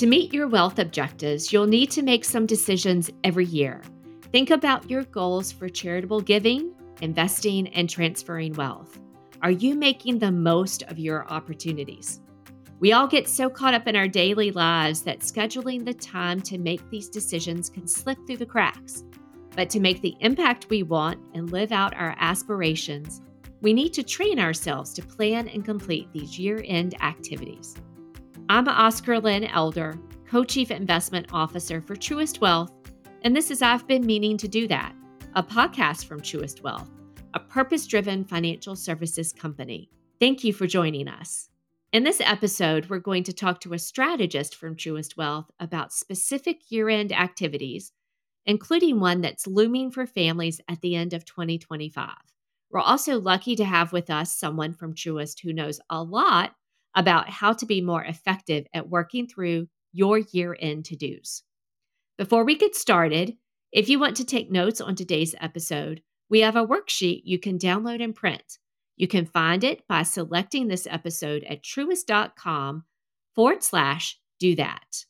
To meet your wealth objectives, you'll need to make some decisions every year. Think about your goals for charitable giving, investing, and transferring wealth. Are you making the most of your opportunities? We all get so caught up in our daily lives that scheduling the time to make these decisions can slip through the cracks. But to make the impact we want and live out our aspirations, we need to train ourselves to plan and complete these year end activities. I'm Oscarlyn Elder, Co Chief Investment Officer for Truist Wealth, and this is I've Been Meaning to Do That, a podcast from Truist Wealth, a purpose driven financial services company. Thank you for joining us. In this episode, we're going to talk to a strategist from Truist Wealth about specific year end activities, including one that's looming for families at the end of 2025. We're also lucky to have with us someone from Truist who knows a lot about how to be more effective at working through your year end to dos. Before we get started, if you want to take notes on today's episode, we have a worksheet you can download and print. You can find it by selecting this episode at truist.com forward slash do that.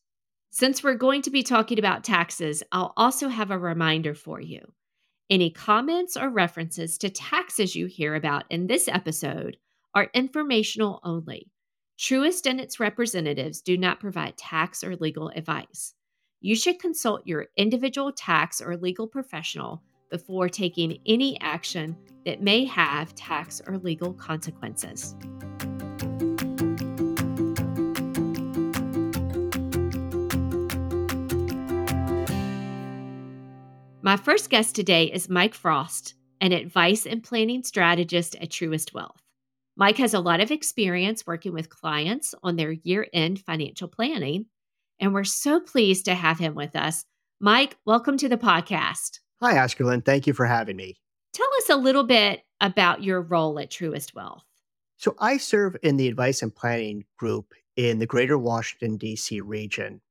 Since we're going to be talking about taxes, I'll also have a reminder for you. Any comments or references to taxes you hear about in this episode are informational only. Truist and its representatives do not provide tax or legal advice. You should consult your individual tax or legal professional before taking any action that may have tax or legal consequences. My first guest today is Mike Frost, an advice and planning strategist at Truist Wealth. Mike has a lot of experience working with clients on their year end financial planning, and we're so pleased to have him with us. Mike, welcome to the podcast. Hi, Lynn. Thank you for having me. Tell us a little bit about your role at Truist Wealth. So, I serve in the advice and planning group in the greater Washington, D.C. region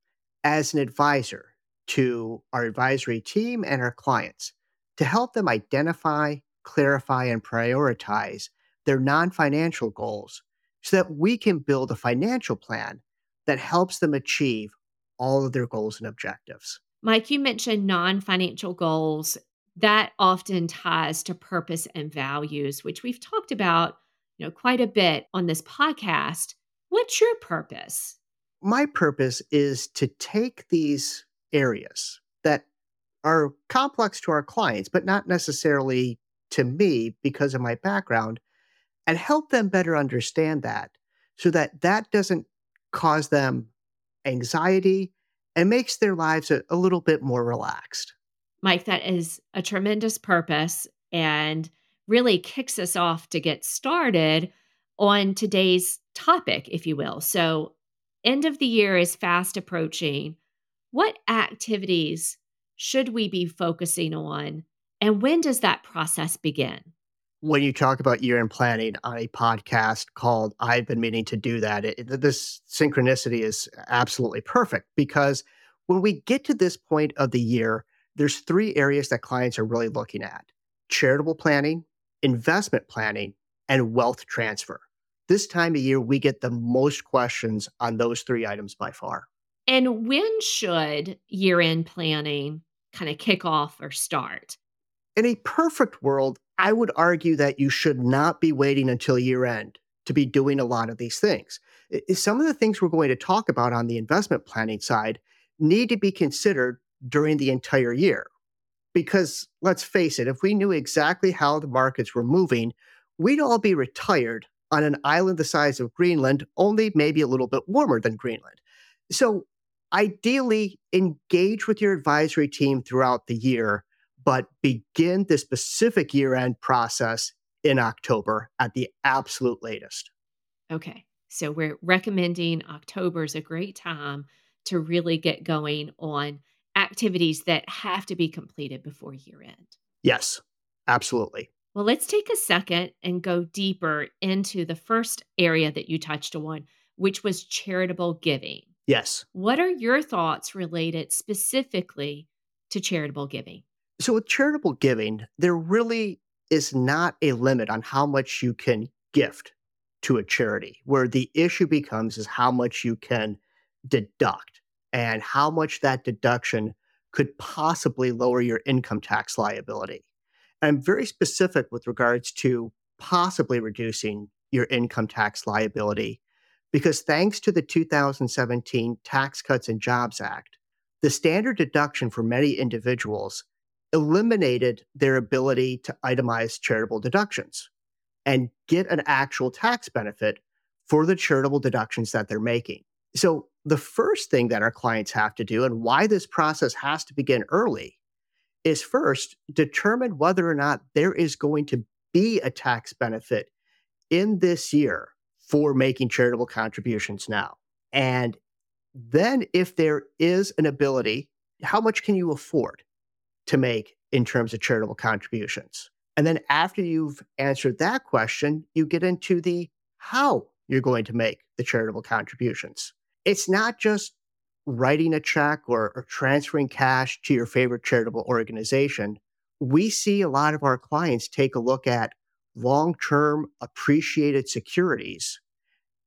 as an advisor to our advisory team and our clients to help them identify, clarify, and prioritize their non financial goals so that we can build a financial plan that helps them achieve all of their goals and objectives. Mike, you mentioned non financial goals. That often ties to purpose and values, which we've talked about, you know, quite a bit on this podcast. What's your purpose? My purpose is to take these areas that are complex to our clients, but not necessarily to me because of my background, and help them better understand that so that that doesn't cause them anxiety and makes their lives a, a little bit more relaxed. Mike, that is a tremendous purpose and really kicks us off to get started on today's topic, if you will. So, end of the year is fast approaching. What activities should we be focusing on? And when does that process begin? When you talk about year end planning on a podcast called I've been meaning to do that, it, this synchronicity is absolutely perfect because when we get to this point of the year, there's three areas that clients are really looking at charitable planning, investment planning, and wealth transfer. This time of year, we get the most questions on those three items by far. And when should year end planning kind of kick off or start? In a perfect world, I would argue that you should not be waiting until year end to be doing a lot of these things. Some of the things we're going to talk about on the investment planning side need to be considered during the entire year. Because let's face it, if we knew exactly how the markets were moving, we'd all be retired on an island the size of Greenland, only maybe a little bit warmer than Greenland. So, ideally, engage with your advisory team throughout the year but begin the specific year end process in October at the absolute latest. Okay. So we're recommending October is a great time to really get going on activities that have to be completed before year end. Yes, absolutely. Well, let's take a second and go deeper into the first area that you touched on, which was charitable giving. Yes. What are your thoughts related specifically to charitable giving? So, with charitable giving, there really is not a limit on how much you can gift to a charity. Where the issue becomes is how much you can deduct. and how much that deduction could possibly lower your income tax liability. I'm very specific with regards to possibly reducing your income tax liability because thanks to the 2017 Tax Cuts and Jobs Act, the standard deduction for many individuals eliminated their ability to itemize charitable deductions and get an actual tax benefit for the charitable deductions that they're making. So, the first thing that our clients have to do, and why this process has to begin early, is first determine whether or not there is going to be a tax benefit in this year for making charitable contributions now. And then, if there is an ability, how much can you afford to make in terms of charitable contributions? And then, after you've answered that question, you get into the how you're going to make the charitable contributions. It's not just writing a check or, or transferring cash to your favorite charitable organization. We see a lot of our clients take a look at long term appreciated securities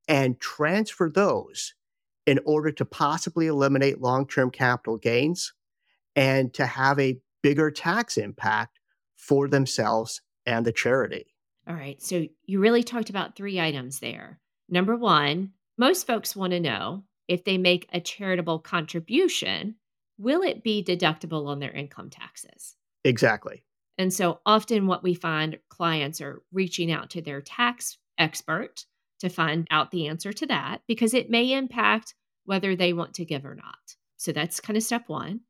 and transfer those in order to possibly eliminate long term capital gains and to have a bigger tax impact for themselves and the charity. All right. So you really talked about three items there. Number one, most folks want to know if they make a charitable contribution, will it be deductible on their income taxes? Exactly. And so often what we find clients are reaching out to their tax expert to find out the answer to that because it may impact whether they want to give or not. So that's kind of step one.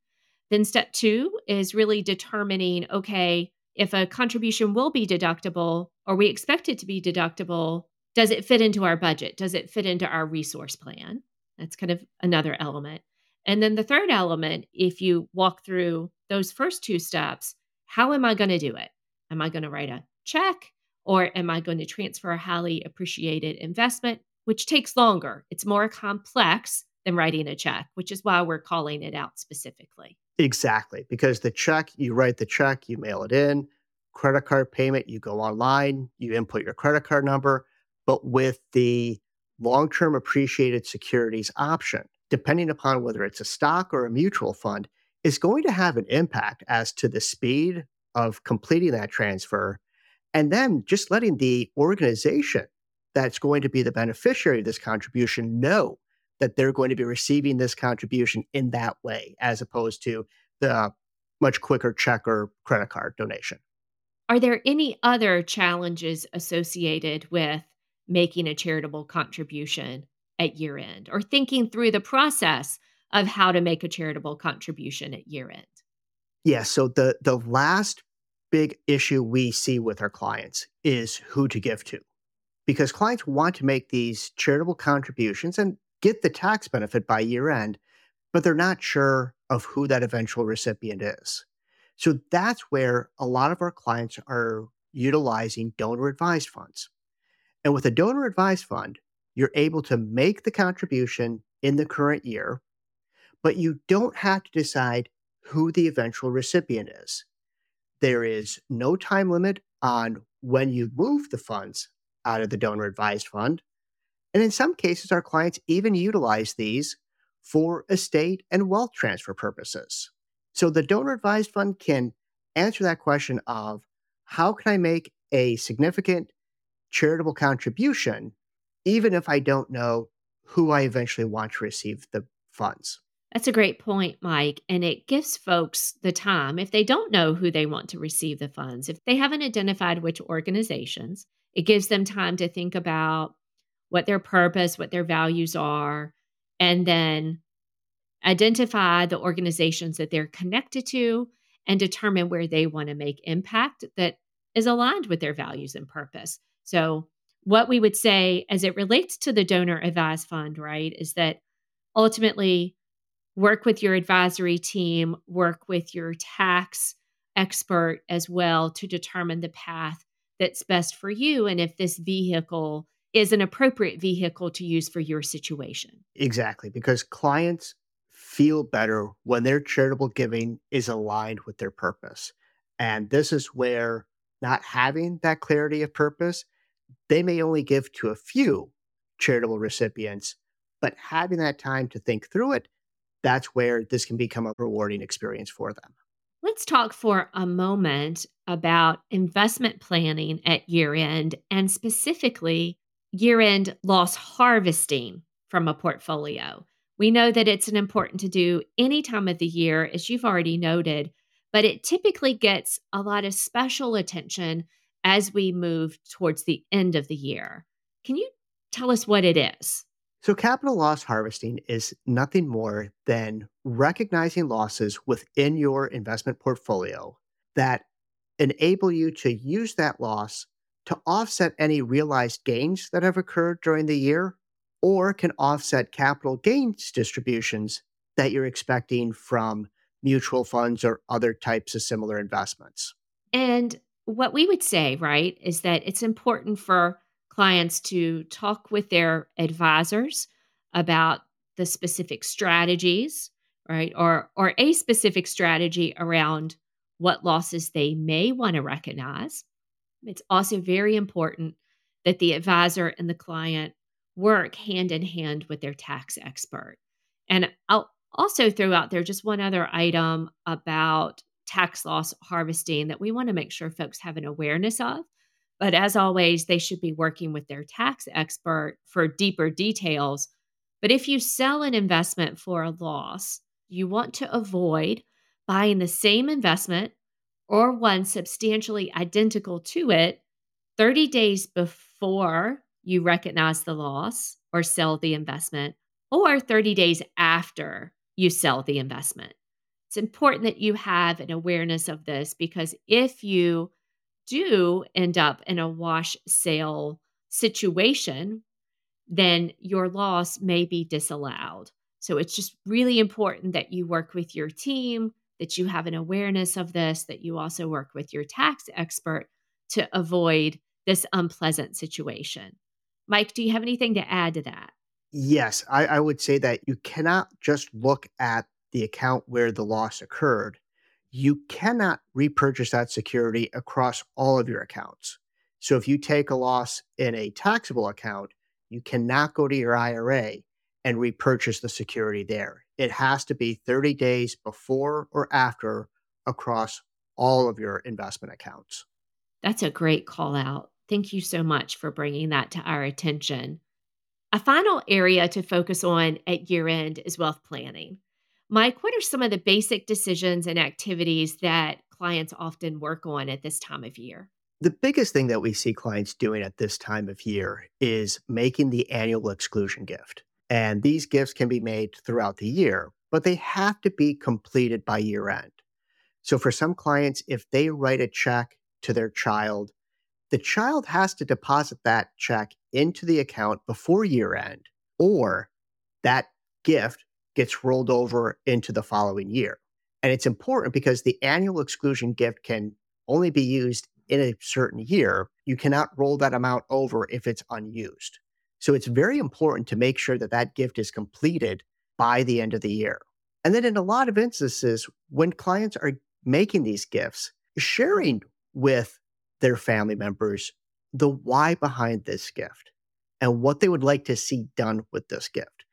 Then step two is really determining okay, if a contribution will be deductible or we expect it to be deductible, does it fit into our budget? Does it fit into our resource plan? That's kind of another element. And then the third element, if you walk through those first two steps, how am I going to do it? Am I going to write a check? Or am I going to transfer a highly appreciated investment, which takes longer? It's more complex than writing a check, which is why we're calling it out specifically. Exactly. Because the check, you write the check, you mail it in. Credit card payment, you go online, you input your credit card number. But with the long term appreciated securities option, depending upon whether it's a stock or a mutual fund, is going to have an impact as to the speed of completing that transfer and then just letting the organization that's going to be the beneficiary of this contribution know that they're going to be receiving this contribution in that way, as opposed to the much quicker check or credit card donation. Are there any other challenges associated with making a charitable contribution at year end or thinking through the process of how to make a charitable contribution at year end? Yeah, so the the last big issue we see with our clients is who to give to. Because clients want to make these charitable contributions and get the tax benefit by year end, but they're not sure of who that eventual recipient is. So that's where a lot of our clients are utilizing donor advised funds. And with a donor advised fund, you're able to make the contribution in the current year, but you don't have to decide who the eventual recipient is. There is no time limit on when you move the funds out of the donor advised fund. And in some cases, our clients even utilize these for estate and wealth transfer purposes. So the donor advised fund can answer that question of how can I make a significant charitable contribution, even if I don't know who I eventually want to receive the funds? That's a great point, Mike. And it gives folks the time, if they don't know who they want to receive the funds, if they haven't identified which organizations, it gives them time to think about what their purpose, what their values are, and then identify the organizations that they're connected to and determine where they want to make impact that is aligned with their values and purpose. So, what we would say as it relates to the donor advised fund, right, is that ultimately work with your advisory team, work with your tax expert as well to determine the path that's best for you and if this vehicle is an appropriate vehicle to use for your situation. Exactly, because clients feel better when their charitable giving is aligned with their purpose. And this is where not having that clarity of purpose, they may only give to a few charitable recipients, but having that time to think through it that's where this can become a rewarding experience for them. Let's talk for a moment about investment planning at year end and specifically year end loss harvesting from a portfolio. We know that it's an important to do any time of the year, as you've already noted, but it typically gets a lot of special attention as we move towards the end of the year. Can you tell us what it is? So, capital loss harvesting is nothing more than recognizing losses within your investment portfolio that enable you to use that loss to offset any realized gains that have occurred during the year or can offset capital gains distributions that you're expecting from mutual funds or other types of similar investments. And what we would say, right, is that it's important for clients to talk with their advisors about the specific strategies, right? Or or a specific strategy around what losses they may want to recognize. It's also very important that the advisor and the client work hand in hand with their tax expert. And I'll also throw out there just one other item about tax loss harvesting that we want to make sure folks have an awareness of. But as always, they should be working with their tax expert for deeper details. But if you sell an investment for a loss, you want to avoid buying the same investment or one substantially identical to it 30 days before you recognize the loss or sell the investment, or 30 days after you sell the investment. It's important that you have an awareness of this because if you do end up in a wash sale situation, then your loss may be disallowed. So it's just really important that you work with your team, that you have an awareness of this, that you also work with your tax expert to avoid this unpleasant situation. Mike, do you have anything to add to that? Yes, I, I would say that you cannot just look at the account where the loss occurred you cannot repurchase that security across all of your accounts. So if you take a loss in a taxable account, you cannot go to your IRA and repurchase the security there. It has to be 30 days before or after across all of your investment accounts. That's a great call out. Thank you so much for bringing that to our attention. A final area to focus on at year end is wealth planning. Mike, what are some of the basic decisions and activities that clients often work on at this time of year? The biggest thing that we see clients doing at this time of year is making the annual exclusion gift. And these gifts can be made throughout the year, but they have to be completed by year end. So for some clients, if they write a check to their child, the child has to deposit that check into the account before year end, or that gift gets rolled over into the following year. And it's important because the annual exclusion gift can only be used in a certain year. You cannot roll that amount over if it's unused. So it's very important to make sure that that gift is completed by the end of the year. And then in a lot of instances, when clients are making these gifts, sharing with their family members the why behind this gift and what they would like to see done with this gift.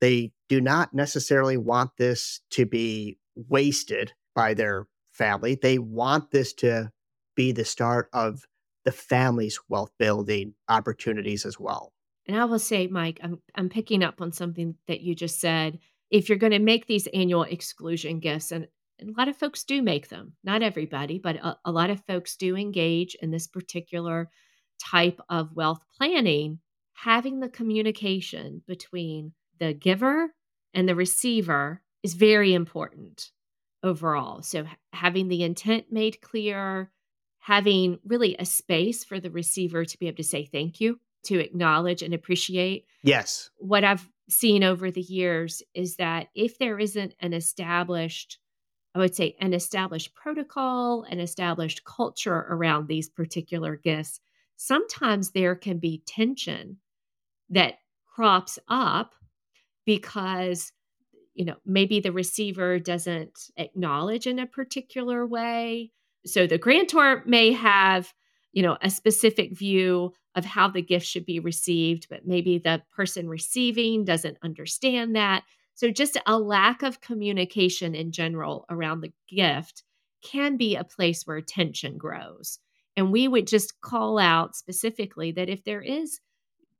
They do not necessarily want this to be wasted by their family. They want this to be the start of the family's wealth building opportunities as well. And I will say, Mike, I'm I'm picking up on something that you just said. If you're going to make these annual exclusion gifts, and, a lot of folks do make them, not everybody, but a, a lot of folks do engage in this particular type of wealth planning, having the communication between the giver and the receiver is very important overall. So, having the intent made clear, having really a space for the receiver to be able to say thank you, to acknowledge and appreciate. Yes. What I've seen over the years is that if there isn't an established, I would say, an established protocol, an established culture around these particular gifts, sometimes there can be tension that crops up because you know maybe the receiver doesn't acknowledge in a particular way so the grantor may have you know a specific view of how the gift should be received but maybe the person receiving doesn't understand that So, just a lack of communication in general around the gift can be a place where tension grows. And we would just call out specifically that if there is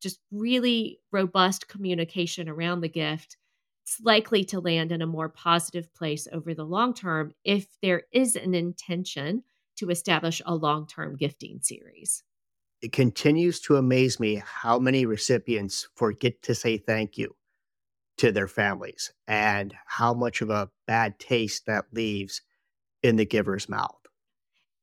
just really robust communication around the gift, it's likely to land in a more positive place over the long term if there is an intention to establish a long term gifting series. It continues to amaze me how many recipients forget to say thank you to their families and how much of a bad taste that leaves in the giver's mouth.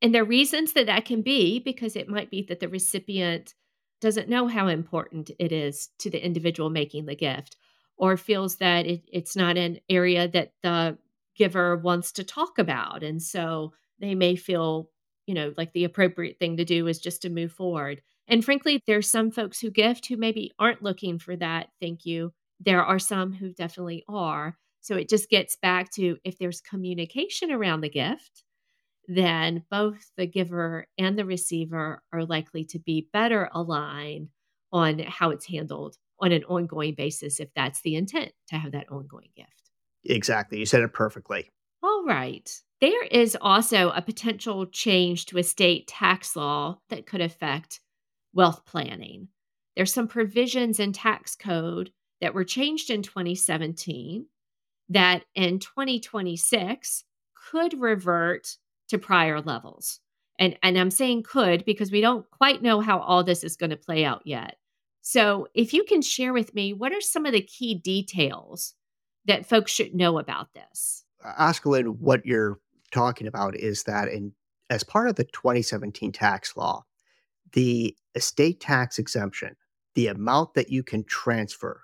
And there are reasons that that can be because it might be that the recipient doesn't know how important it is to the individual making the gift or feels that it, it's not an area that the giver wants to talk about. And so they may feel, you know, like the appropriate thing to do is just to move forward. And frankly, there's some folks who gift who maybe aren't looking for that thank you there are some who definitely are. So it just gets back to if there's communication around the gift, then both the giver and the receiver are likely to be better aligned on how it's handled on an ongoing basis if that's the intent to have that ongoing gift. Exactly. You said it perfectly. All right. There is also a potential change to estate tax law that could affect wealth planning. There's some provisions in tax code that were changed in 2017 that in 2026 could revert to prior levels. And, and I'm saying could because we don't quite know how all this is going to play out yet. So, if you can share with me, what are some of the key details that folks should know about this? Oscarlyn, what you're talking about is that in as part of the 2017 tax law, the estate tax exemption, the amount that you can transfer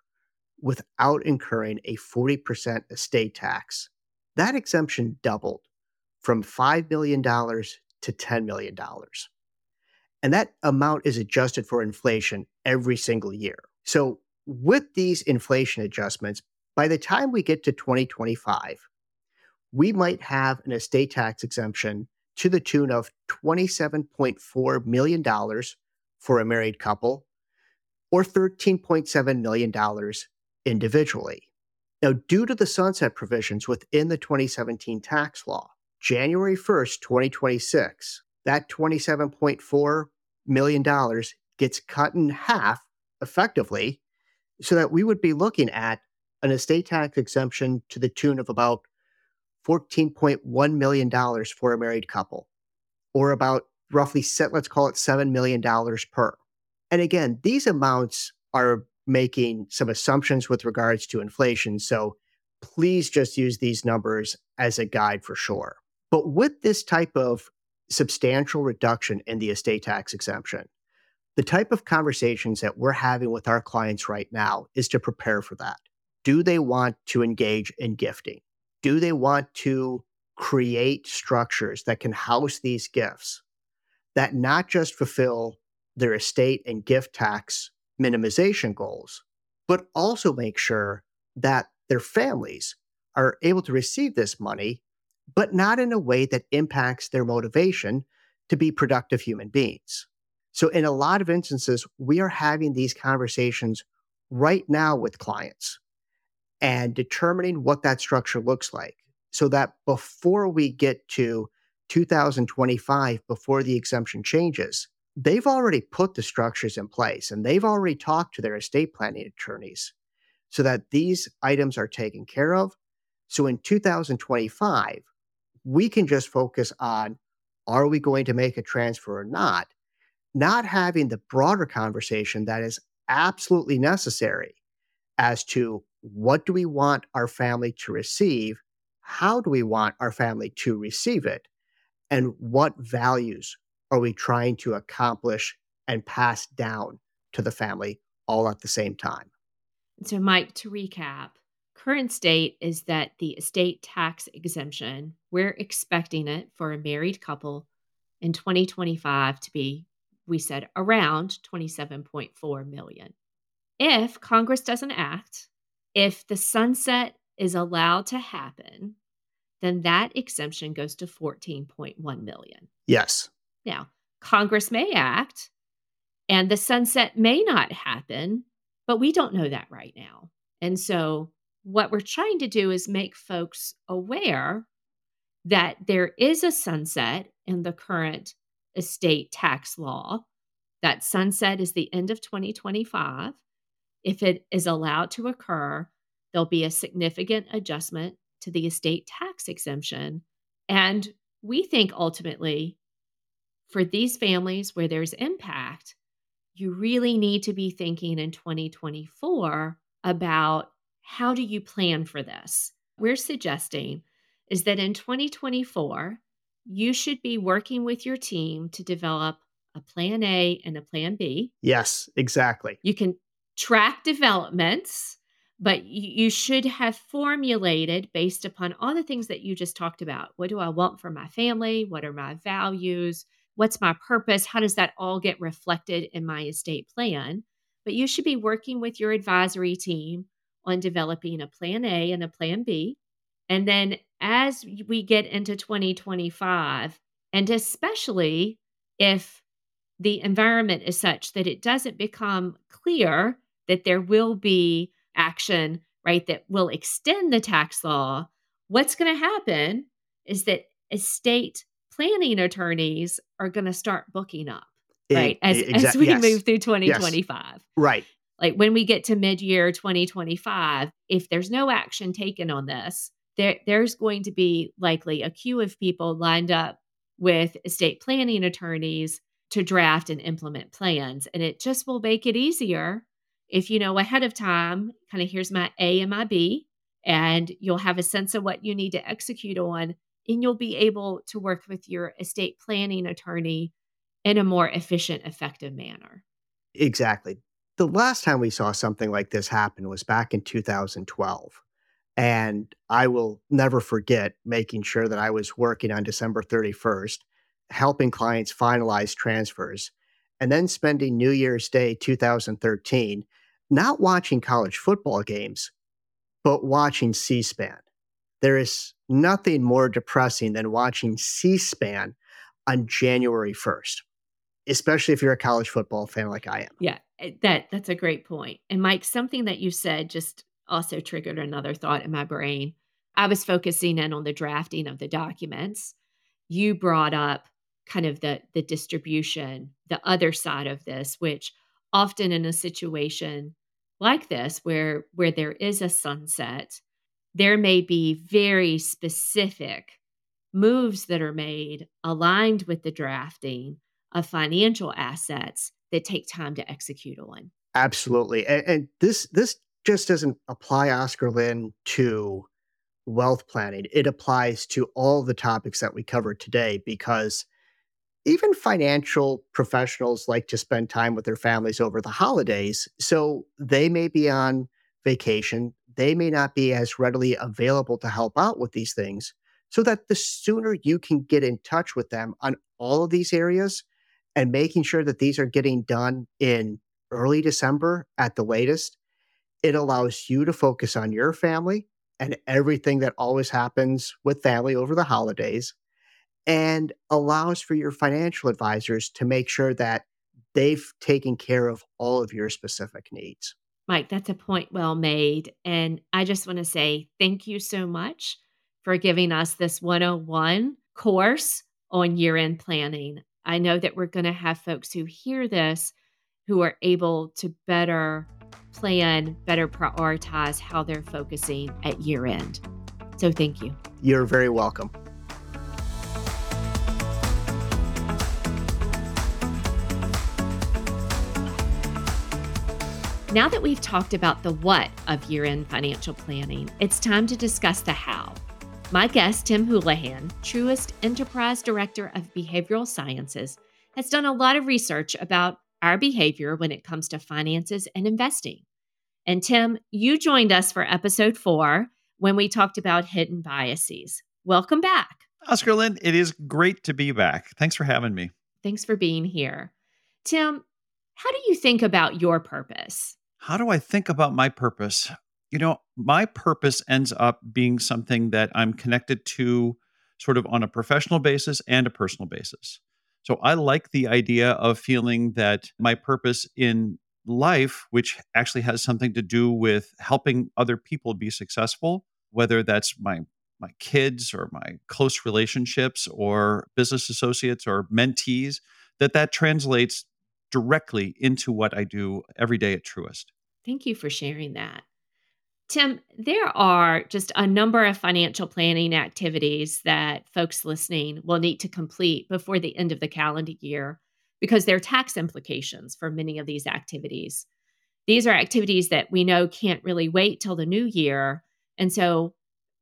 without incurring a 40% estate tax. That exemption doubled from $5 million to $10 million. And that amount is adjusted for inflation every single year. So, with these inflation adjustments, by the time we get to 2025, we might have an estate tax exemption to the tune of $27.4 million for a married couple or $13.7 million individually. Now, due to the sunset provisions within the 2017 tax law, January 1st, 2026, that $27.4 million gets cut in half effectively so that we would be looking at an estate tax exemption to the tune of about $14.1 million for a married couple, or about roughly set, let's call it $7 million per. And again, these amounts are making some assumptions with regards to inflation. So please just use these numbers as a guide for sure. But with this type of substantial reduction in the estate tax exemption, the type of conversations that we're having with our clients right now is to prepare for that. Do they want to engage in gifting? Do they want to create structures that can house these gifts that not just fulfill their estate and gift tax minimization goals, but also make sure that their families are able to receive this money, but not in a way that impacts their motivation to be productive human beings. So, in a lot of instances, we are having these conversations right now with clients and determining what that structure looks like so that before we get to 2025, before the exemption changes, they've already put the structures in place and they've already talked to their estate planning attorneys so that these items are taken care of. So in 2025, we can just focus on are we going to make a transfer or not, not having the broader conversation that is absolutely necessary as to what do we want our family to receive, how do we want our family to receive it, and what values are we trying to accomplish and pass down to the family all at the same time? So, Mike, to recap, current state is that the estate tax exemption, we're expecting it for a married couple in 2025 to be, we said, around 27.4 million. If Congress doesn't act, if the sunset is allowed to happen, then that exemption goes to 14.1 million. Yes. Now, Congress may act and the sunset may not happen, but we don't know that right now. And so what we're trying to do is make folks aware that there is a sunset in the current estate tax law. That sunset is the end of 2025. If it is allowed to occur, there'll be a significant adjustment to the estate tax exemption. And we think ultimately, for these families where there's impact, you really need to be thinking in 2024 about how do you plan for this? We're suggesting is that in 2024, you should be working with your team to develop a plan A and a plan B. Yes, exactly. You can track developments, but you should have formulated based upon all the things that you just talked about. What do I want for my family? What are my values? What's my purpose? How does that all get reflected in my estate plan? But you should be working with your advisory team on developing a plan A and a plan B. And then as we get into 2025, and especially if the environment is such that it doesn't become clear that there will be action, right, that will extend the tax law, what's going to happen is that estate planning attorneys are going to start booking up, right, as, exa- as we yes. move through 2025. Yes. Right. Like when we get to mid year 2025, if there's no action taken on this, there, there's going to be likely a queue of people lined up with estate planning attorneys to draft and implement plans. And it just will make it easier if you know ahead of time, kind of here's my A and my B, and you'll have a sense of what you need to execute on. And you'll be able to work with your estate planning attorney in a more efficient, effective manner. Exactly. The last time we saw something like this happen was back in 2012. And I will never forget making sure that I was working on December 31st, helping clients finalize transfers, and then spending New Year's Day 2013 not watching college football games, but watching C SPAN. There is nothing more depressing than watching C SPAN on January 1st, especially if you're a college football fan like I am. Yeah, eh, that that's a great point. And Mike, something that you said just also triggered another thought in my brain. I was focusing in on the drafting of the documents. You brought up kind of the the distribution, the other side of this, which often in a situation like this where where there is a sunset, there may be very specific moves that are made aligned with the drafting of financial assets that take time to execute on. Absolutely. And, and this this just doesn't apply Oscarlyn to wealth planning. It applies to all the topics that we covered today because even financial professionals like to spend time with their families over the holidays. So they may be on vacation. They may not be as readily available to help out with these things. So that the sooner you can get in touch with them on all of these areas and making sure that these are getting done in early December at the latest, it allows you to focus on your family and everything that always happens with family over the holidays and allows for your financial advisors to make sure that they've taken care of all of your specific needs. Mike, that's a point well made. And I just want to say thank you so much for giving us this 101 course on year end planning. I know that we're going to have folks who hear this who are able to better plan, better prioritize how they're focusing at year end. So thank you. You're very welcome. Now that we've talked about the what of year end financial planning, it's time to discuss the how. My guest, Tim Houlihan, Truist Enterprise Director of Behavioral Sciences, has done a lot of research about our behavior when it comes to finances and investing. And Tim, you joined us for episode four when we talked about hidden biases. Welcome back. Oscarlyn, it is great to be back. Thanks for having me. Thanks for being here. Tim, how do you think about your purpose? How do I think about my purpose? You know, my purpose ends up being something that I'm connected to sort of on a professional basis and a personal basis. So I like the idea of feeling that my purpose in life, which actually has something to do with helping other people be successful, whether that's my my kids or my close relationships or business associates or mentees, that that translates directly into what I do every day at Truist. Thank you for sharing that. Tim, there are just a number of financial planning activities that folks listening will need to complete before the end of the calendar year because there are tax implications for many of these activities. These are activities that we know can't really wait till the new year. And so,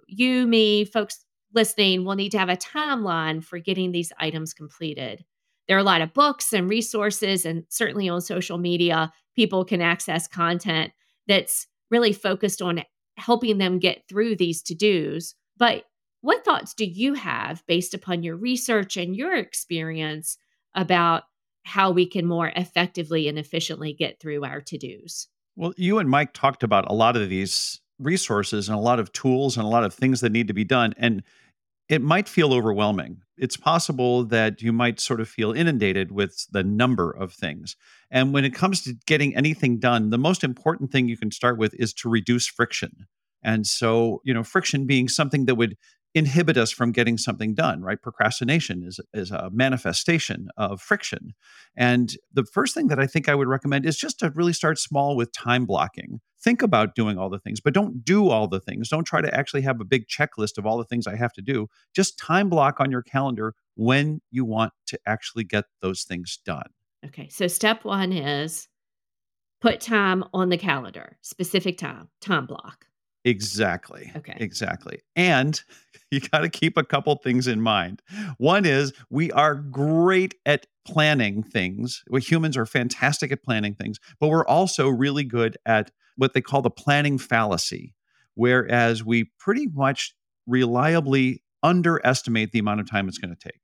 you, me, folks listening will need to have a timeline for getting these items completed. There are a lot of books and resources, and certainly on social media, people can access content that's really focused on helping them get through these to dos. But what thoughts do you have based upon your research and your experience about how we can more effectively and efficiently get through our to dos? Well, you and Mike talked about a lot of these resources and a lot of tools and a lot of things that need to be done. And it might feel overwhelming. It's possible that you might sort of feel inundated with the number of things. And when it comes to getting anything done, the most important thing you can start with is to reduce friction. And so, you know, friction being something that would inhibit us from getting something done, right? Procrastination is, is a manifestation of friction. And the first thing that I think I would recommend is just to really start small with time blocking. Think about doing all the things, but don't do all the things. Don't try to actually have a big checklist of all the things I have to do. Just time block on your calendar when you want to actually get those things done. Okay. So step one is put time on the calendar, specific time, time block. Exactly. Okay. Exactly. And you got to keep a couple things in mind. One is we are great at planning things. We humans are fantastic at planning things, but we're also really good at what they call the planning fallacy, whereas we pretty much reliably underestimate the amount of time it's going to take.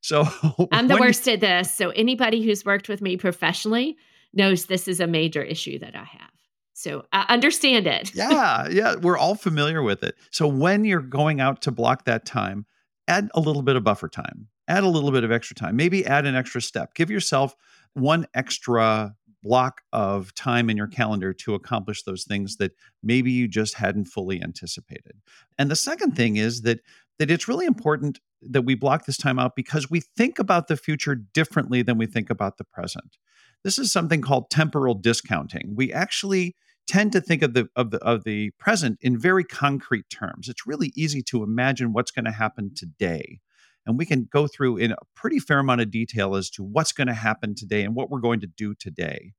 So I'm the worst you, at this. So anybody who's worked with me professionally knows this is a major issue that I have. So I understand it. yeah, yeah, we're all familiar with it. So when you're going out to block that time, add a little bit of buffer time. Add a little bit of extra time. Maybe add an extra step. Give yourself one extra block of time in your calendar to accomplish those things that maybe you just hadn't fully anticipated. And the second thing is that that it's really important that we block this time out because we think about the future differently than we think about the present. This is something called temporal discounting. We actually tend to think of the of the of the present in very concrete terms. It's really easy to imagine what's going to happen today. And we can go through in a pretty fair amount of detail as to what's going to happen today and what we're going to do today.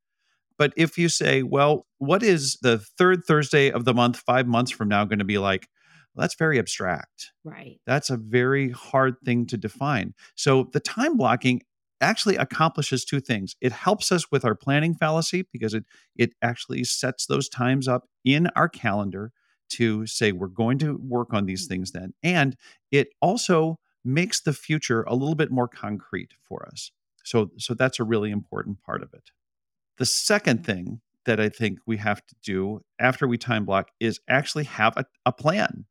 But if you say, well, what is the third Thursday of the month, five months from now, going to be like? Well, that's very abstract. Right. That's a very hard thing to define. So the time blocking actually accomplishes two things. It helps us with our planning fallacy because it it actually sets those times up in our calendar to say we're going to work on these mm-hmm. things then. And it also makes the future a little bit more concrete for us. So so that's a really important part of it. The second mm-hmm. thing that I think we have to do after we time block is actually have a, a plan.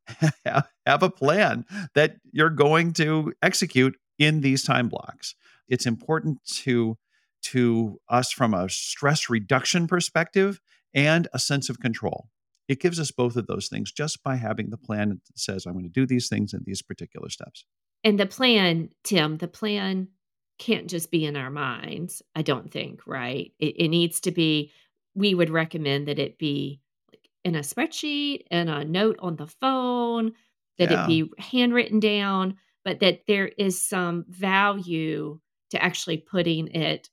have a plan that you're going to execute in these time blocks it's important to to us from a stress reduction perspective and a sense of control. It gives us both of those things just by having the plan that says, I'm going to do these things in these particular steps. And the plan, Tim, the plan can't just be in our minds, I don't think, right? It, it needs to be, we would recommend that it be like in a spreadsheet and a note on the phone, that yeah. it be handwritten down, but that there is some value to actually putting it,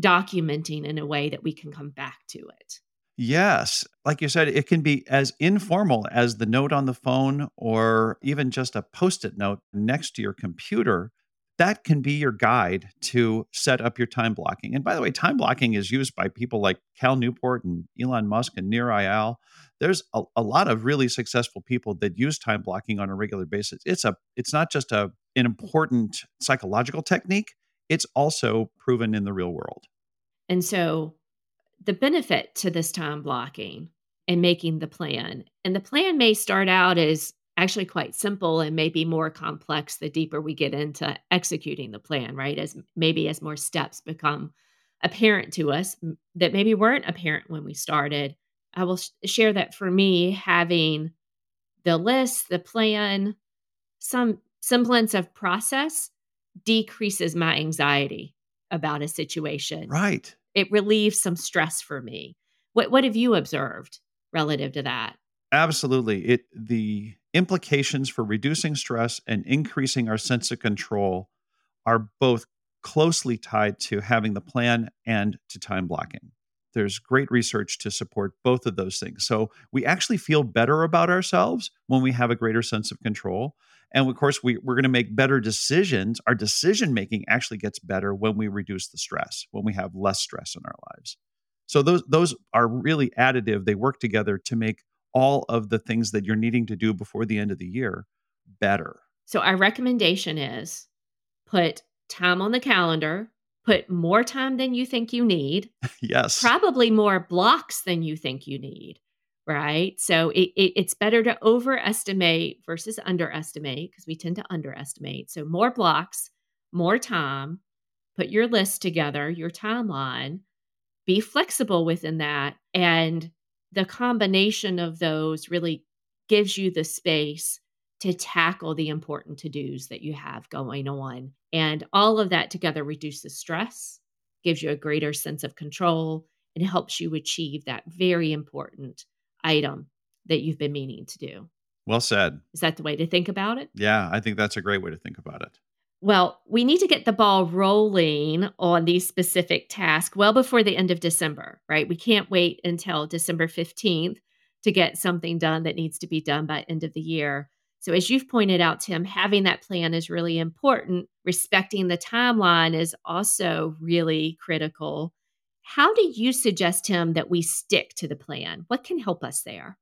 documenting in a way that we can come back to it. Yes. Like you said, it can be as informal as the note on the phone or even just a post it note next to your computer. That can be your guide to set up your time blocking. And by the way, time blocking is used by people like Cal Newport and Elon Musk and Nir Eyal. There's a, a lot of really successful people that use time blocking on a regular basis. It's a it's not just a an important psychological technique, it's also proven in the real world. And so the benefit to this time blocking and making the plan, and the plan may start out as actually quite simple and maybe more complex the deeper we get into executing the plan, right? As maybe as more steps become apparent to us that maybe weren't apparent when we started. I will sh- share that for me, having the list, the plan, some semblance of process decreases my anxiety about a situation. Right. It relieves some stress for me. What what have you observed relative to that? Absolutely. It the implications for reducing stress and increasing our sense of control are both closely tied to having the plan and to time blocking. There's great research to support both of those things. So we actually feel better about ourselves when we have a greater sense of control. And of course, we, we're going to make better decisions. Our decision making actually gets better when we reduce the stress, when we have less stress in our lives. So those those are really additive. They work together to make all of the things that you're needing to do before the end of the year better. So our recommendation is put time on the calendar, put more time than you think you need. yes. Probably more blocks than you think you need. Right. So it, it, it's better to overestimate versus underestimate because we tend to underestimate. So more blocks, more time, put your list together, your timeline, be flexible within that. And the combination of those really gives you the space to tackle the important to dos that you have going on. And all of that together reduces stress, gives you a greater sense of control, and helps you achieve that very important item that you've been meaning to do. Well said. Is that the way to think about it? Yeah, I think that's a great way to think about it. Well, we need to get the ball rolling on these specific tasks well before the end of December, right? We can't wait until December 15th to get something done that needs to be done by end of the year. So as you've pointed out Tim, having that plan is really important. Respecting the timeline is also really critical. How do you suggest Tim that we stick to the plan? What can help us there?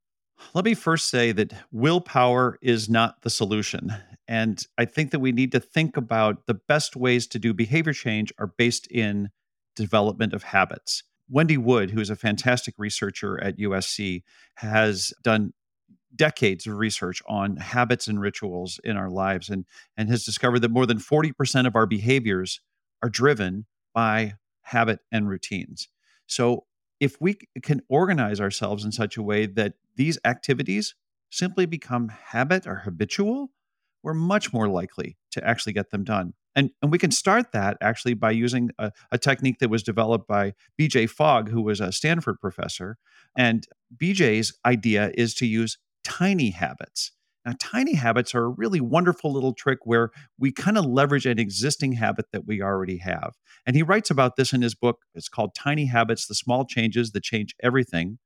Let me first say that willpower is not the solution. And I think that we need to think about the best ways to do behavior change are based in development of habits. Wendy Wood, who is a fantastic researcher at USC, has done decades of research on habits and rituals in our lives and, and has discovered that more than 40% of our behaviors are driven by habit and routines. So if we can organize ourselves in such a way that these activities simply become habit or habitual, we're much more likely to actually get them done. And, and we can start that actually by using a, a technique that was developed by BJ Fogg, who was a Stanford professor. And BJ's idea is to use tiny habits. Now, tiny habits are a really wonderful little trick where we kind of leverage an existing habit that we already have. And he writes about this in his book. It's called Tiny Habits The Small Changes That Change Everything.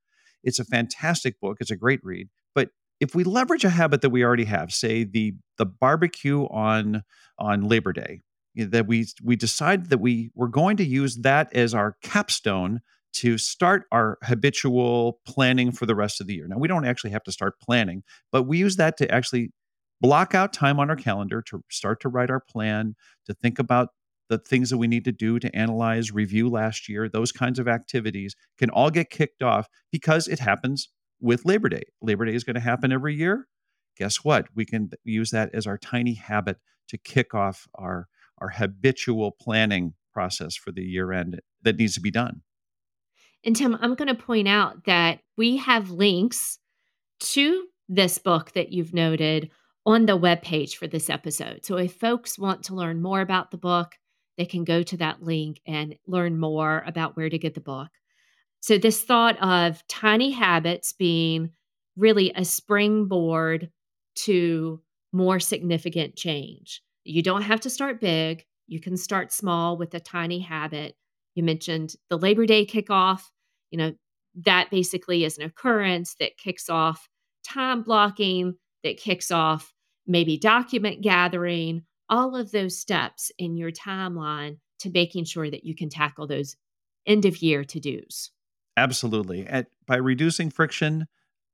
It's a fantastic book, it's a great read. But if we leverage a habit that we already have, say the the barbecue on on Labor Day, that we we decide that we we're going to use that as our capstone to start our habitual planning for the rest of the year. Now, we don't actually have to start planning, but we use that to actually block out time on our calendar to start to write our plan, to think about the things that we need to do to analyze, review last year, those kinds of activities can all get kicked off because it happens with Labor Day. Labor Day is going to happen every year. Guess what? We can use that as our tiny habit to kick off our, our habitual planning process for the year end that needs to be done. And Tim, I'm going to point out that we have links to this book that you've noted on the webpage for this episode. So if folks want to learn more about the book, they can go to that link and learn more about where to get the book. So, this thought of tiny habits being really a springboard to more significant change. You don't have to start big, you can start small with a tiny habit. You mentioned the Labor Day kickoff you know, that basically is an occurrence that kicks off time blocking, that kicks off maybe document gathering, all of those steps in your timeline to making sure that you can tackle those end of year to dos. Absolutely. By reducing friction,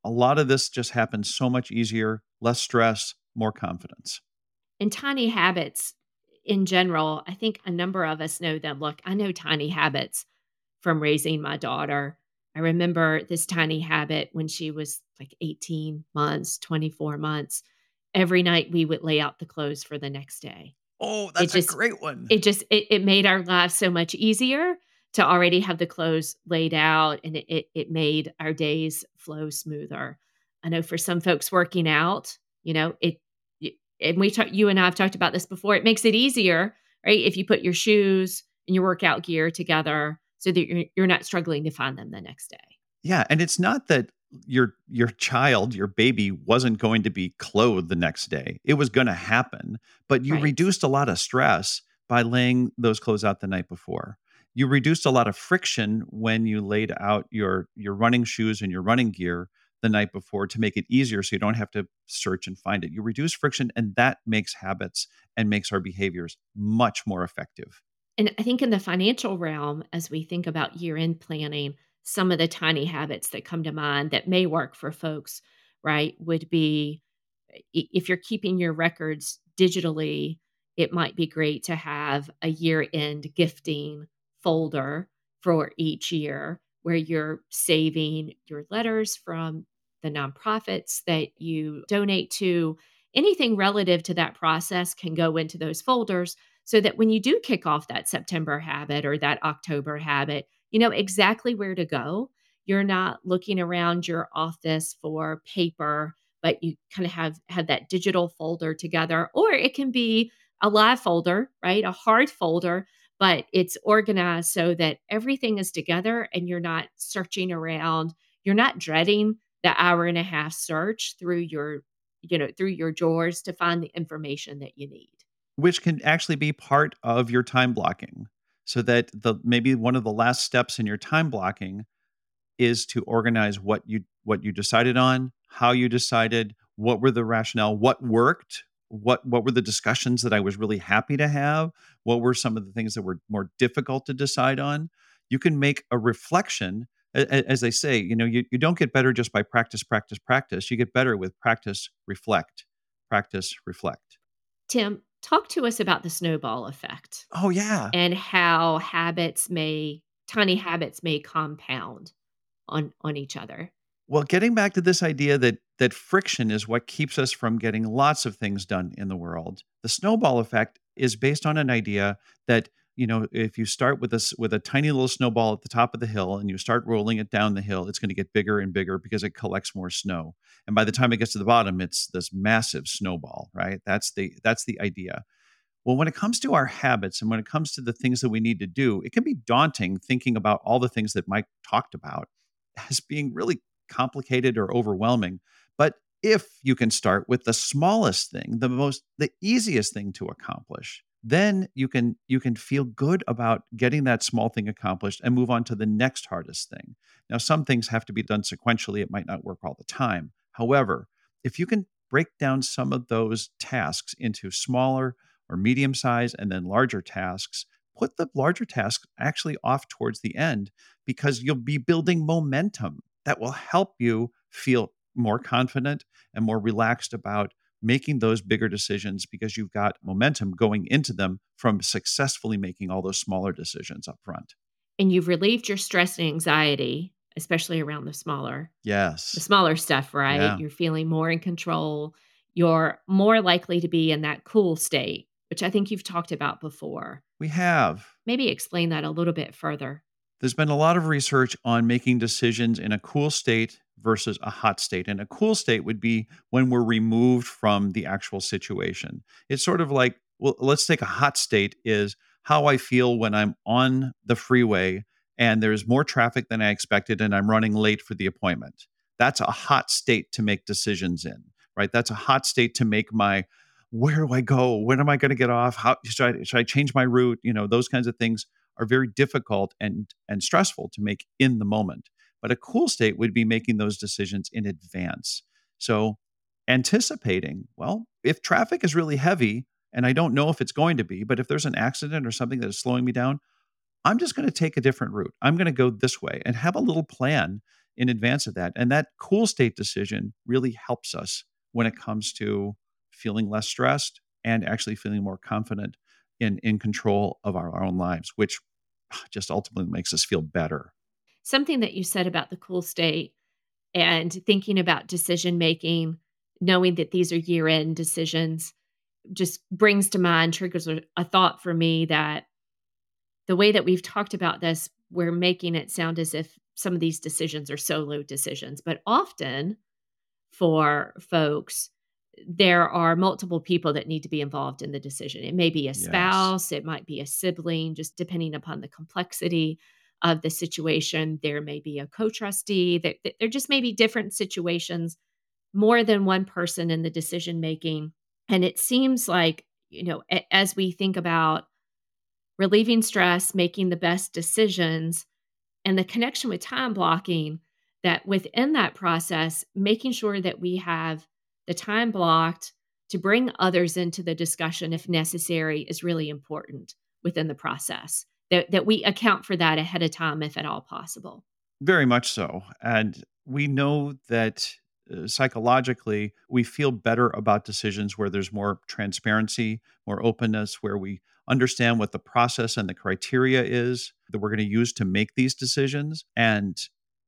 a lot of this just happens so much easier, less stress, more confidence. And tiny habits in general, I think a number of us know them. Look, I know tiny habits from raising my daughter. I remember this tiny habit when she was like 18 months, 24 months. Every night we would lay out the clothes for the next day. Oh, that's just, a great one. It just it, it made our lives so much easier to already have the clothes laid out and it, it, it made our days flow smoother. I know for some folks working out, you know, it, and we talked, you and I have talked about this before, it makes it easier, right? If you put your shoes and your workout gear together so that you're, you're not struggling to find them the next day. Yeah. And it's not that your your child your baby wasn't going to be clothed the next day it was going to happen but you Right. reduced a lot of stress by laying those clothes out the night before you reduced a lot of friction when you laid out your your running shoes and your running gear the night before to make it easier so you don't have to search and find it you reduce friction and that makes habits and makes our behaviors much more effective And I think in the financial realm, as we think about year end planning, some of the tiny habits that come to mind that may work for folks, right, would be if you're keeping your records digitally, it might be great to have a year end gifting folder for each year where you're saving your letters from the nonprofits that you donate to. Anything relative to that process can go into those folders so that when you do kick off that September habit or that October habit, you know exactly where to go. You're not looking around your office for paper, but you kind of have have that digital folder together or it can be a live folder, right? A hard folder, but it's organized so that everything is together and you're not searching around. You're not dreading the hour and a half search through your you know through your drawers to find the information that you need. Which can actually be part of your time blocking so that the maybe one of the last steps in your time blocking is to organize what you what you decided on how you decided what were the rationale what worked what what were the discussions that i was really happy to have what were some of the things that were more difficult to decide on. You can make a reflection as they say you know you, you don't get better just by practice practice practice. You get better with practice reflect practice reflect. Tim, talk to us about the snowball effect oh yeah and how habits may tiny habits may compound on on each other. Well, getting back to this idea that that friction is what keeps us from getting lots of things done in the world. The snowball effect is based on an idea that you know if you start with this with a tiny little snowball at the top of the hill and you start rolling it down the hill it's going to get bigger and bigger because it collects more snow. And by the time it gets to the bottom it's this massive snowball right? That's the that's the idea. Well, when it comes to our habits and when it comes to the things that we need to do, it can be daunting thinking about all the things that Mike talked about as being really complicated or overwhelming. But if you can start with the smallest thing, the most the easiest thing to accomplish, then you can you can feel good about getting that small thing accomplished and move on to the next hardest thing. Now some things have to be done sequentially, it might not work all the time. However, if you can break down some of those tasks into smaller or medium size and then larger tasks, put the larger tasks actually off towards the end because you'll be building momentum that will help you feel more confident and more relaxed about making those bigger decisions because you've got momentum going into them from successfully making all those smaller decisions up front. And you've relieved your stress and anxiety, especially around the smaller Yes. the smaller stuff, right? Yeah. You're feeling more in control. You're more likely to be in that cool state, which I think you've talked about before. We have. Maybe explain that a little bit further. There's been a lot of research on making decisions in a cool state versus a hot state. And a cool state would be when we're removed from the actual situation. It's sort of like, well, let's take a hot state is how I feel when I'm on the freeway and there's more traffic than I expected and I'm running late for the appointment. That's a hot state to make decisions in, right? That's a hot state to make my where do I go? When am I going to get off? How should I should I change my route? You know, those kinds of things are very difficult and and stressful to make in the moment. But a cool state would be making those decisions in advance. So anticipating, well, if traffic is really heavy and I don't know if it's going to be, but if there's an accident or something that is slowing me down, I'm just going to take a different route. I'm going to go this way and have a little plan in advance of that. And that cool state decision really helps us when it comes to feeling less stressed and actually feeling more confident in in control of our, our own lives, which just ultimately makes us feel better. Something that you said about the cool state and thinking about decision making, knowing that these are year end decisions, just brings to mind, triggers a, thought for me that the way that we've talked about this we're making it sound as if some of these decisions are solo decisions, but often for folks, there are multiple people that need to be involved in the decision. It may be a spouse, yes. it might be a sibling, just depending upon the complexity of the situation. There may be a co trustee, there, there just may be different situations, more than one person in the decision making. And it seems like, you know, as we think about relieving stress, making the best decisions, and the connection with time blocking, that within that process, making sure that we have the time blocked to bring others into the discussion if necessary is really important within the process. That, that we account for that ahead of time if at all possible. Very much so. And we know that uh, psychologically, we feel better about decisions where there's more transparency, more openness, where we understand what the process and the criteria is that we're going to use to make these decisions. And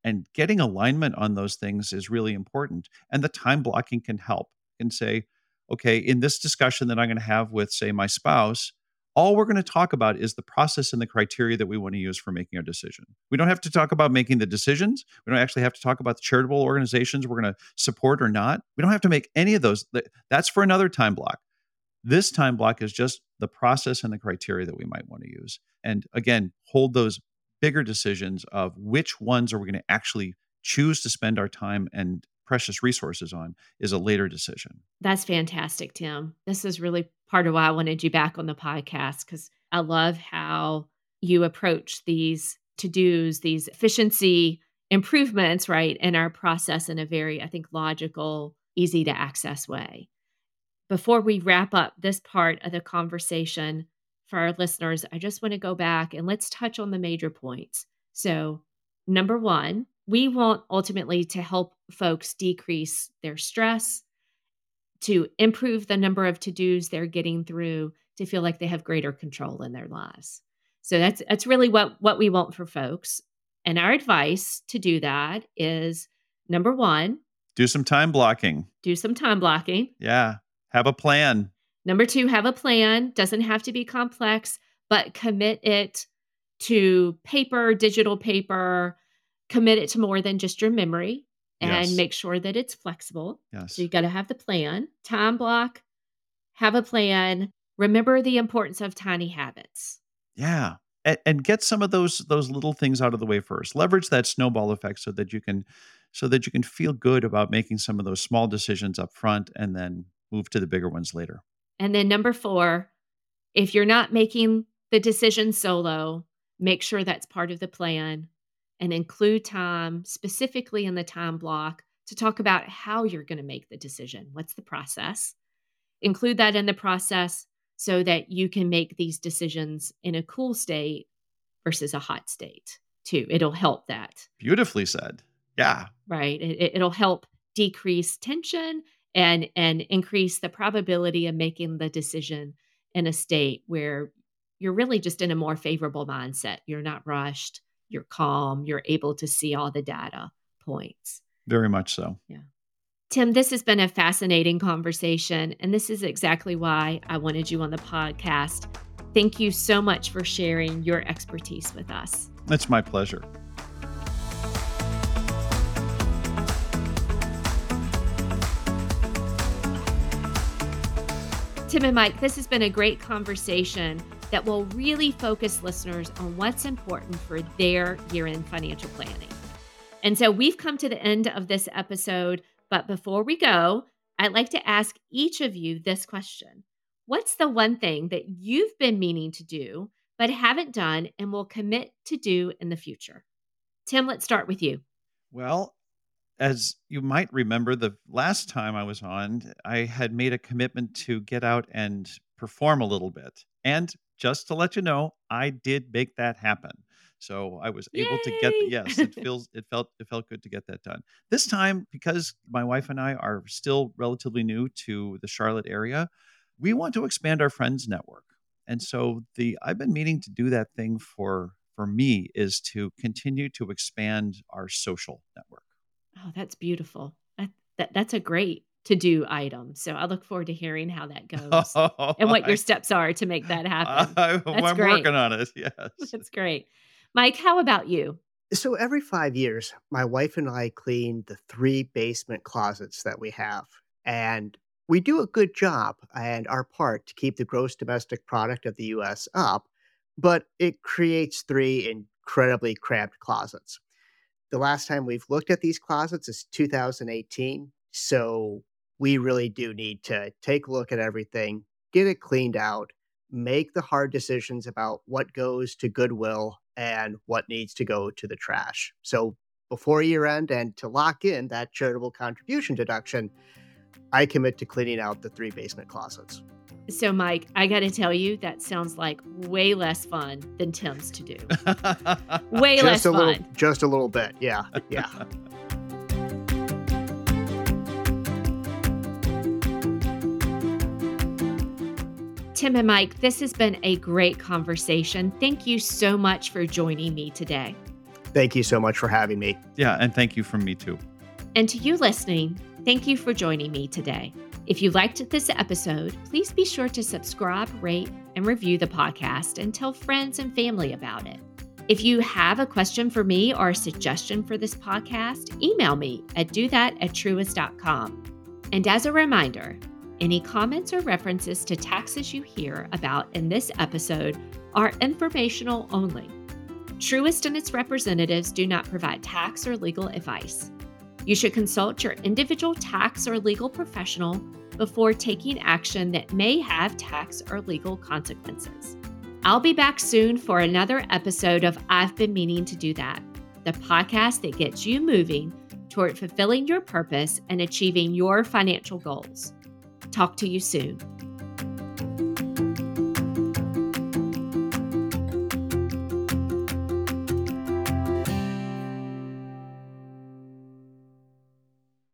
and getting alignment on those things is really important and the time blocking can help and say okay in this discussion that i'm going to have with say my spouse all we're going to talk about is the process and the criteria that we want to use for making our decision. We don't have to talk about making the decisions. We don't actually have to talk about the charitable organizations we're going to support or not. We don't have to make any of those. That's for another time block. This time block is just the process and the criteria that we might want to use. And again, hold those bigger decisions of which ones are we going to actually choose to spend our time and precious resources on is a later decision. That's fantastic, Tim. This is really part of why I wanted you back on the podcast because I love how you approach these to dos, these efficiency improvements, right, in our process in a very, I think, logical, easy to access way. Before we wrap up this part of the conversation, for our listeners, I just want to go back and let's touch on the major points. So, number one, we want ultimately to help folks decrease their stress, to improve the number of to dos they're getting through, to feel like they have greater control in their lives. So that's that's really what what we want for folks. And our advice to do that is number 1, do some time blocking. Do some time blocking. Yeah. Have a plan. Number two, have a plan. Doesn't have to be complex, but commit it to paper, digital paper, commit it to more than just your memory and yes. make sure that it's flexible. Yes. So you got to have the plan, time block, have a plan. Remember the importance of tiny habits. Yeah. And, and get some of those those little things out of the way first. Leverage that snowball effect so that you can so that you can feel good about making some of those small decisions up front and then move to the bigger ones later. And then number four, if you're not making the decision solo, make sure that's part of the plan and include time specifically in the time block to talk about how you're going to make the decision. What's the process? Include that in the process so that you can make these decisions in a cool state versus a hot state, too. It'll help that. Beautifully said. Yeah. Right. It, it'll help decrease tension and and increase the probability of making the decision in a state where you're really just in a more favorable mindset. You're not rushed, you're calm, you're able to see all the data points. Very much so. Yeah. Tim, this has been a fascinating conversation, and this is exactly why I wanted you on the podcast. Thank you so much for sharing your expertise with us. It's my pleasure. Tim and Mike, this has been a great conversation that will really focus listeners on what's important for their year end financial planning. And so we've come to the end of this episode. But before we go, I'd like to ask each of you this question What's the one thing that you've been meaning to do, but haven't done and will commit to do in the future? Tim, let's start with you. Well, as you might remember, the last time I was on, I had made a commitment to get out and perform a little bit. And just to let you know, I did make that happen. So I was able to get yes, it feels it felt it felt good to get that done. This time because my wife and I are still relatively new to the Charlotte area, we want to expand our friends network. And so the I've been meaning to do that thing for for me is to continue to expand our social network. Oh, that's beautiful. That, that that's a great to do item. So I look forward to hearing how that goes oh, and what your steps are to make that happen. I, am working on it. Yes. That's great. Mike, how about you? So every five years, my wife and I clean the three basement closets that we have. And we do a good job and our part to keep the gross domestic product of the US up, but it creates three incredibly cramped closets. The last time we've looked at these closets is 2018. So we really do need to take a look at everything, get it cleaned out, make the hard decisions about what goes to Goodwill and what needs to go to the trash. So before year end and to lock in that charitable contribution deduction, I commit to cleaning out the three basement closets. So, Mike, I got to tell you, that sounds like way less fun than Tim's to do. way just less fun. little, just a little bit. Yeah, yeah. Tim and Mike, this has been a great conversation. Thank you so much for joining me today. Thank you so much for having me. yeah, and thank you from me too. And to you listening, thank you for joining me today. If you liked this episode, please be sure to subscribe, rate, and review the podcast and tell friends and family about it. If you have a question for me or a suggestion for this podcast, email me at do that at truist.com. And as a reminder, any comments or references to taxes you hear about in this episode are informational only. Truist and its representatives do not provide tax or legal advice. You should consult your individual tax or legal professional before taking action that may have tax or legal consequences. I'll be back soon for another episode of I've Been Meaning to Do That, the podcast that gets you moving toward fulfilling your purpose and achieving your financial goals. Talk to you soon.